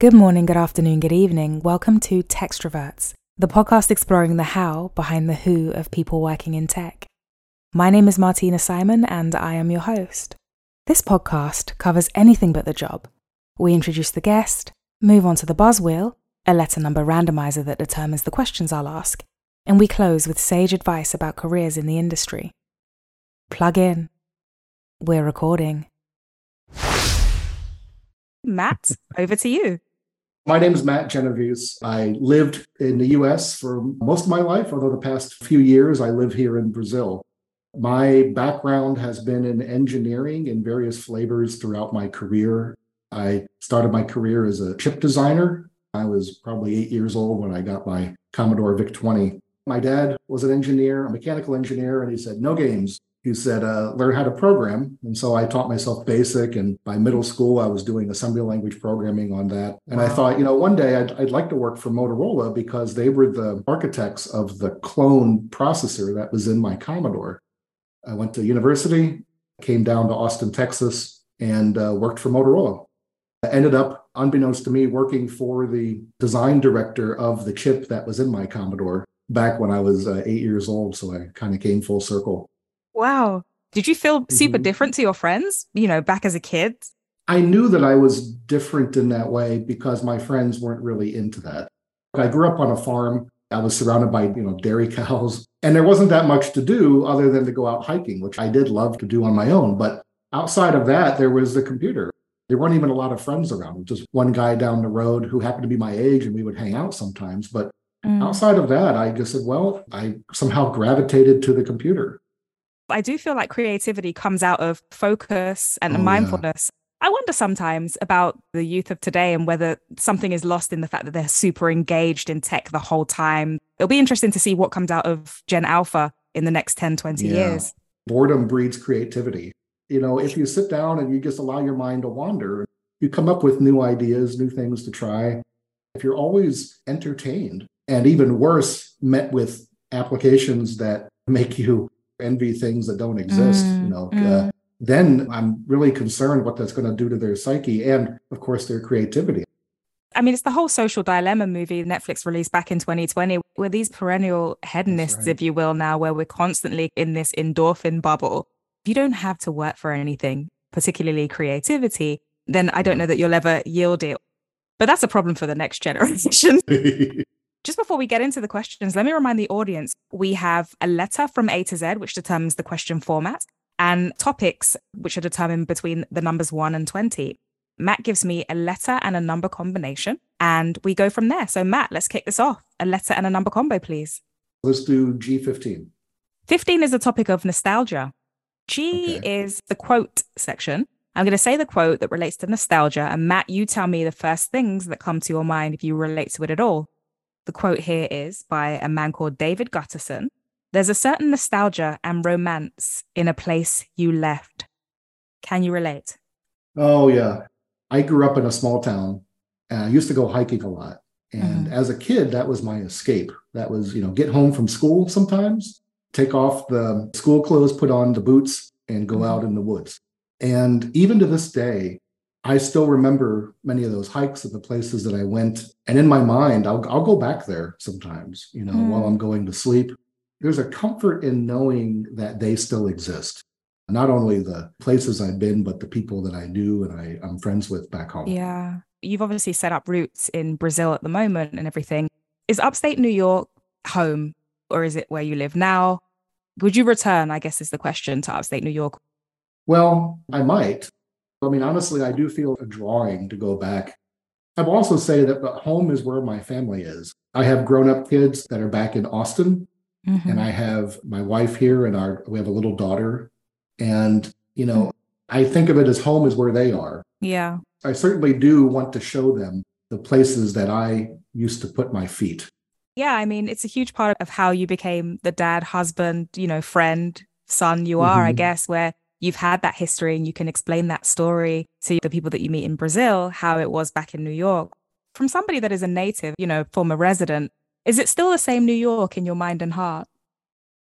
Good morning, good afternoon, good evening. Welcome to Textroverts, the podcast exploring the how behind the who of people working in tech. My name is Martina Simon, and I am your host. This podcast covers anything but the job. We introduce the guest, move on to the buzz wheel, a letter number randomizer that determines the questions I'll ask, and we close with sage advice about careers in the industry. Plug in. We're recording. Matt, over to you. My name is Matt Genovese. I lived in the US for most of my life, although the past few years I live here in Brazil. My background has been in engineering in various flavors throughout my career. I started my career as a chip designer. I was probably eight years old when I got my Commodore VIC 20. My dad was an engineer, a mechanical engineer, and he said, No games, he said, uh, learn how to program. And so I taught myself basic. And by middle school, I was doing assembly language programming on that. And wow. I thought, you know, one day I'd, I'd like to work for Motorola because they were the architects of the clone processor that was in my Commodore. I went to university, came down to Austin, Texas, and uh, worked for Motorola. I ended up, unbeknownst to me, working for the design director of the chip that was in my Commodore back when I was uh, eight years old. So I kind of came full circle. Wow. Did you feel super mm-hmm. different to your friends, you know, back as a kid? I knew that I was different in that way because my friends weren't really into that. I grew up on a farm. I was surrounded by, you know, dairy cows, and there wasn't that much to do other than to go out hiking, which I did love to do on my own. But outside of that, there was the computer. There weren't even a lot of friends around, just one guy down the road who happened to be my age, and we would hang out sometimes. But mm. outside of that, I just said, well, I somehow gravitated to the computer. I do feel like creativity comes out of focus and oh, mindfulness. Yeah. I wonder sometimes about the youth of today and whether something is lost in the fact that they're super engaged in tech the whole time. It'll be interesting to see what comes out of Gen Alpha in the next 10, 20 yeah. years. Boredom breeds creativity. You know, if you sit down and you just allow your mind to wander, you come up with new ideas, new things to try. If you're always entertained, and even worse, met with applications that make you envy things that don't exist, mm, you know, mm. uh, then I'm really concerned what that's going to do to their psyche and, of course, their creativity. I mean, it's the whole social dilemma movie Netflix released back in 2020. We're these perennial hedonists, right. if you will, now, where we're constantly in this endorphin bubble. If you don't have to work for anything, particularly creativity, then I don't know that you'll ever yield it. But that's a problem for the next generation. Just before we get into the questions, let me remind the audience we have a letter from A to Z, which determines the question format, and topics, which are determined between the numbers 1 and 20. Matt gives me a letter and a number combination, and we go from there. So, Matt, let's kick this off. A letter and a number combo, please. Let's do G15. 15 is the topic of nostalgia. G okay. is the quote section. I'm going to say the quote that relates to nostalgia, and Matt, you tell me the first things that come to your mind if you relate to it at all. The quote here is by a man called David Guterson. There's a certain nostalgia and romance in a place you left. Can you relate? Oh, yeah. I grew up in a small town and I used to go hiking a lot. And mm-hmm. as a kid, that was my escape. That was, you know, get home from school sometimes, take off the school clothes, put on the boots, and go mm-hmm. out in the woods. And even to this day, I still remember many of those hikes and the places that I went. And in my mind, I'll, I'll go back there sometimes, you know, mm. while I'm going to sleep. There's a comfort in knowing that they still exist. Not only the places I've been, but the people that I knew and I, I'm friends with back home. Yeah. You've obviously set up roots in Brazil at the moment and everything. Is upstate New York home or is it where you live now? Would you return, I guess, is the question to upstate New York? Well, I might. I mean, honestly, I do feel a drawing to go back. I will also say that home is where my family is. I have grown up kids that are back in Austin, mm-hmm. and I have my wife here, and our we have a little daughter. And, you know, mm-hmm. I think of it as home is where they are. Yeah. I certainly do want to show them the places that I used to put my feet. Yeah. I mean, it's a huge part of how you became the dad, husband, you know, friend, son you are, mm-hmm. I guess, where you've had that history and you can explain that story to the people that you meet in Brazil, how it was back in New York. From somebody that is a native, you know, former resident, is it still the same New York in your mind and heart?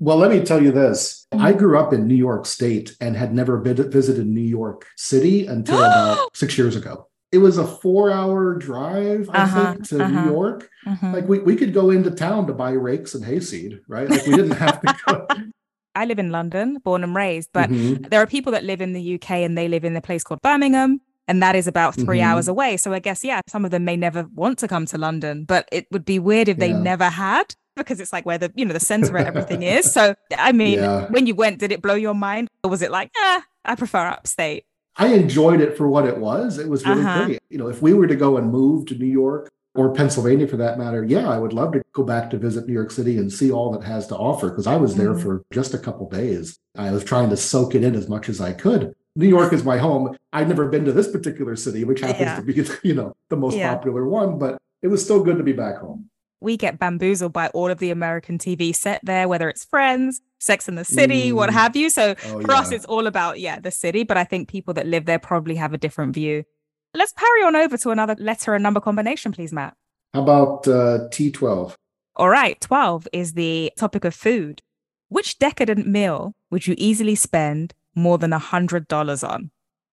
Well, let me tell you this. I grew up in New York State and had never visited New York City until about six years ago. it was a four hour drive, I uh-huh, think, to uh-huh. New York. Uh-huh. Like we, we could go into town to buy rakes and hayseed, right? Like we didn't have to go. I live in London, born and raised, but mm-hmm. there are people that live in the UK and they live in a place called Birmingham. And that is about 3 mm-hmm. hours away. So I guess, yeah, some of them may never want to come to London, but it would be weird if they yeah. never had because it's like where the, you know, the center of everything is. So, I mean, yeah. when you went, did it blow your mind? Or was it like, ah, I prefer upstate? I enjoyed it for what it was. It was really uh-huh. great. You know, if we were to go and move to New York or Pennsylvania for that matter, yeah, I would love to go back to visit New York City and see all that has to offer because I was there mm-hmm. for just a couple days. I was trying to soak it in as much as I could. New York is my home. I'd never been to this particular city, which happens yeah. to be, you know, the most yeah. popular one, but it was still good to be back home we get bamboozled by all of the American TV set there, whether it's Friends, Sex in the City, mm. what have you. So oh, for yeah. us, it's all about, yeah, the city. But I think people that live there probably have a different view. Let's parry on over to another letter and number combination, please, Matt. How about uh, T12? All right, 12 is the topic of food. Which decadent meal would you easily spend more than a $100 on?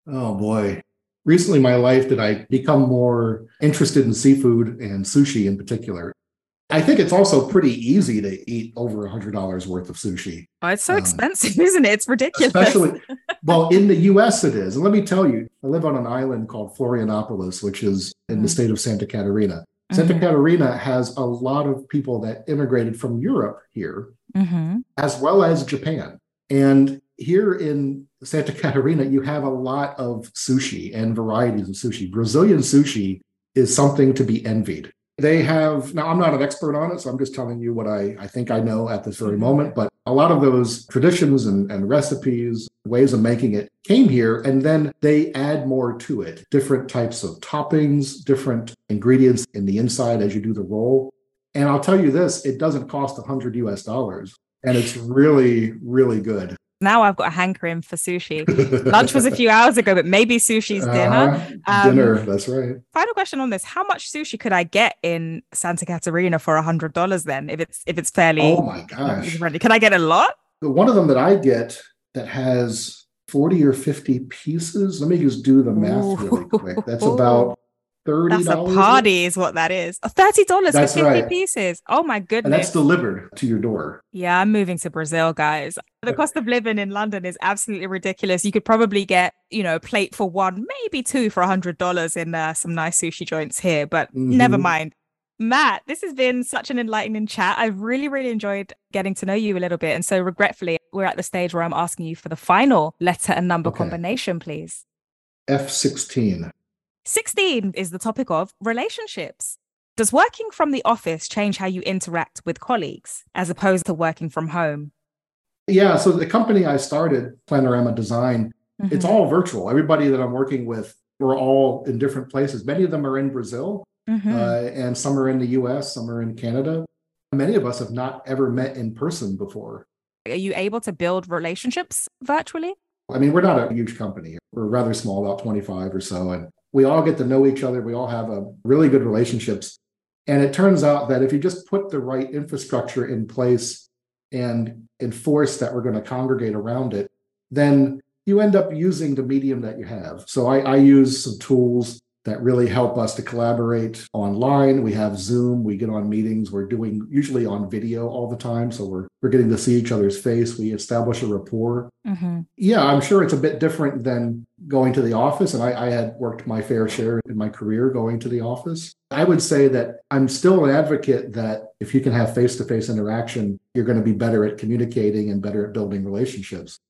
Oh, boy recently in my life did I become more interested in seafood and sushi in particular. I think it's also pretty easy to eat over a hundred dollars worth of sushi. Oh, it's so um, expensive, isn't it? It's ridiculous. Especially, well, in the U.S. it is. And let me tell you, I live on an island called Florianopolis, which is in mm-hmm. the state of Santa Catarina. Mm-hmm. Santa Catarina has a lot of people that immigrated from Europe here, mm-hmm. as well as Japan. And here in Santa Catarina, you have a lot of sushi and varieties of sushi. Brazilian sushi is something to be envied. They have, now I'm not an expert on it, so I'm just telling you what I, I think I know at this very mm-hmm. moment, but a lot of those traditions and, and recipes, ways of making it came here, and then they add more to it. Different types of toppings, different ingredients in the inside as you do the roll. And I'll tell you this, it doesn't cost 100 US dollars. And it's really, really good now I've got a hankering for sushi. Lunch was a few hours ago, but maybe sushi's dinner. Uh-huh. Um, dinner, that's right. Final question on this: How much sushi could I get in Santa Catarina for a hundred dollars? Then, if it's if it's fairly, oh my gosh, can I get a lot? One of them that I get that has 40 or 50 pieces. Let me just do the math really quick. That's about thirty. That's a party, is what that is. Thirty dollars for fifty right. pieces. Oh my goodness! And that's delivered to your door. Yeah, I'm moving to Brazil, guys. The cost of living in London is absolutely ridiculous. You could probably get, you know, a plate for one, maybe two for a hundred dollars in uh, some nice sushi joints here. But mm-hmm. never mind. Matt, this has been such an enlightening chat. I've really, really enjoyed getting to know you a little bit. And so, regretfully, we're at the stage where I'm asking you for the final letter and number okay. combination, please. F16. 16 is the topic of relationships. Does working from the office change how you interact with colleagues as opposed to working from home? Yeah, so the company I started, Planorama Design, mm-hmm. it's all virtual. Everybody that I'm working with, we're all in different places. Many of them are in Brazil, mm-hmm. uh, and some are in the US, some are in Canada. Many of us have not ever met in person before. Are you able to build relationships virtually? I mean, we're not a huge company. We're rather small, about 25 or so. And we all get to know each other. We all have a really good relationships. And it turns out that if you just put the right infrastructure in place and enforce that we're going to congregate around it, then you end up using the medium that you have. So I, I use some tools that really help us to collaborate online. We have Zoom, we get on meetings, we're doing usually on video all the time. So we're, we're getting to see each other's face. We establish a rapport. Mm-hmm. Yeah, I'm sure it's a bit different than going to the office. And I, I had worked my fair share in my career going to the office. I would say that I'm still an advocate that if you can have face to face interaction, you're going to be better at communicating and better at building relationships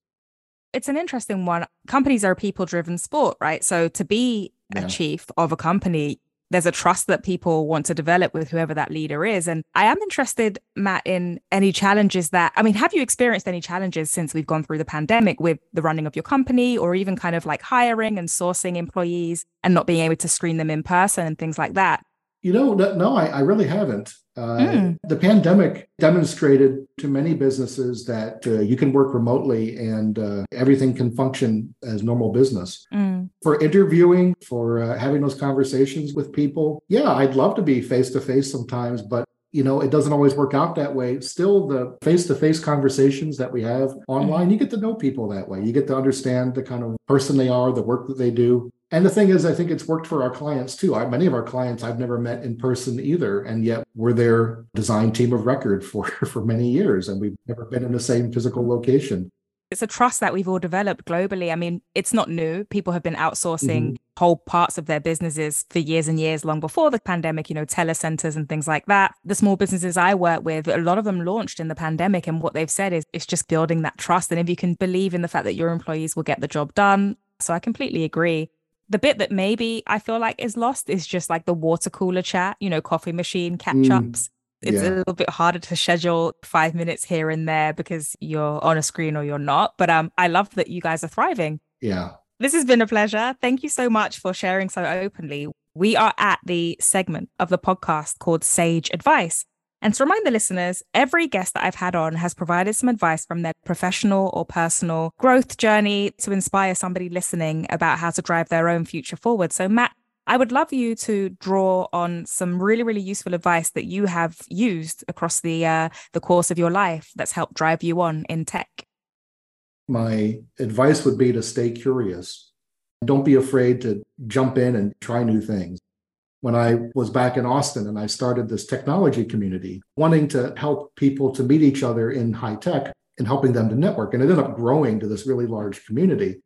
it's an interesting one. Companies are a people driven sport, right? So to be yeah. a chief of a company, there's a trust that people want to develop with whoever that leader is. And I am interested, Matt, in any challenges that, I mean, have you experienced any challenges since we've gone through the pandemic with the running of your company or even kind of like hiring and sourcing employees and not being able to screen them in person and things like that? You know, no, I, I really haven't. Uh, mm. The pandemic demonstrated to many businesses that uh, you can work remotely and uh, everything can function as normal business. Mm. For interviewing, for uh, having those conversations with people, yeah, I'd love to be face to face sometimes, but you know, it doesn't always work out that way. Still, the face to face conversations that we have online, mm-hmm. you get to know people that way. You get to understand the kind of person they are, the work that they do. And the thing is, I think it's worked for our clients too. I, many of our clients I've never met in person either, and yet we're their design team of record for for many years, and we've never been in the same physical location. It's a trust that we've all developed globally. I mean, it's not new. People have been outsourcing mm-hmm. whole parts of their businesses for years and years, long before the pandemic, you know, telecenters and things like that. The small businesses I work with, a lot of them launched in the pandemic. And what they've said is it's just building that trust. And if you can believe in the fact that your employees will get the job done. So I completely agree the bit that maybe I feel like is lost is just like the water cooler chat, you know, coffee machine catch ups. Mm, it's yeah. a little bit harder to schedule five minutes here and there because you're on a screen or you're not. But um, I love that you guys are thriving. Yeah. This has been a pleasure. Thank you so much for sharing so openly. We are at the segment of the podcast called Sage Advice. And to remind the listeners, every guest that I've had on has provided some advice from their professional or personal growth journey to inspire somebody listening about how to drive their own future forward. So, Matt, I would love you to draw on some really, really useful advice that you have used across the uh, the course of your life that's helped drive you on in tech. My advice would be to stay curious. Don't be afraid to jump in and try new things when I was back in Austin and I started this technology community, wanting to help people to meet each other in high tech and helping them to network. And it ended up growing to this really large community.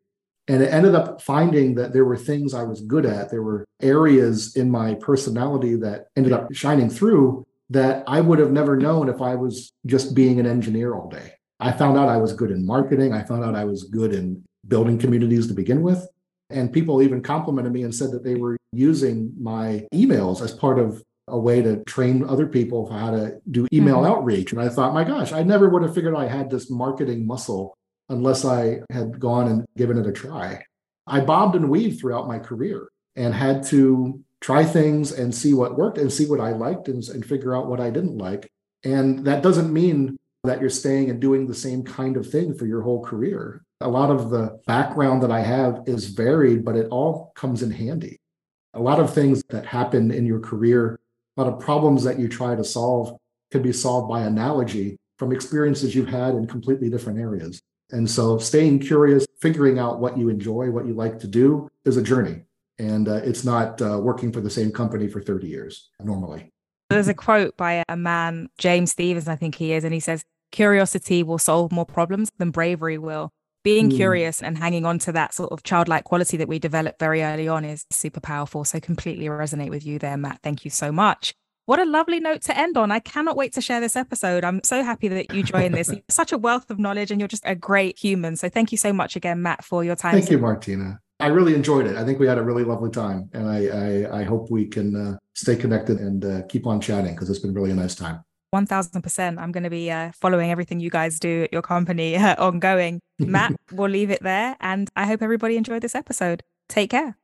And it ended up finding that there were things I was good at. There were areas in my personality that ended up shining through that I would have never known if I was just being an engineer all day. I found out I was good in marketing. I found out I was good in building communities to begin with. And people even complimented me and said that they were using my emails as part of a way to train other people how to do email mm-hmm. outreach. And I thought, my gosh, I never would have figured I had this marketing muscle unless I had gone and given it a try. I bobbed and weaved throughout my career and had to try things and see what worked and see what I liked and, and figure out what I didn't like. And that doesn't mean that you're staying and doing the same kind of thing for your whole career. A lot of the background that I have is varied, but it all comes in handy. A lot of things that happen in your career, a lot of problems that you try to solve can be solved by analogy from experiences you've had in completely different areas. And so staying curious, figuring out what you enjoy, what you like to do is a journey. And uh, it's not uh, working for the same company for 30 years normally. There's a quote by a man, James Stephens, I think he is, and he says, Curiosity will solve more problems than bravery will being mm. curious and hanging on to that sort of childlike quality that we developed very early on is super powerful. So completely resonate with you there, Matt. Thank you so much. What a lovely note to end on. I cannot wait to share this episode. I'm so happy that you joined this. Such a wealth of knowledge and you're just a great human. So thank you so much again, Matt, for your time. Thank you, Martina. I really enjoyed it. I think we had a really lovely time. And I, I, I hope we can uh, stay connected and uh, keep on chatting because it's been really a nice time. 1000%. I'm going to be uh, following everything you guys do at your company uh, ongoing. Matt, we'll leave it there. And I hope everybody enjoyed this episode. Take care.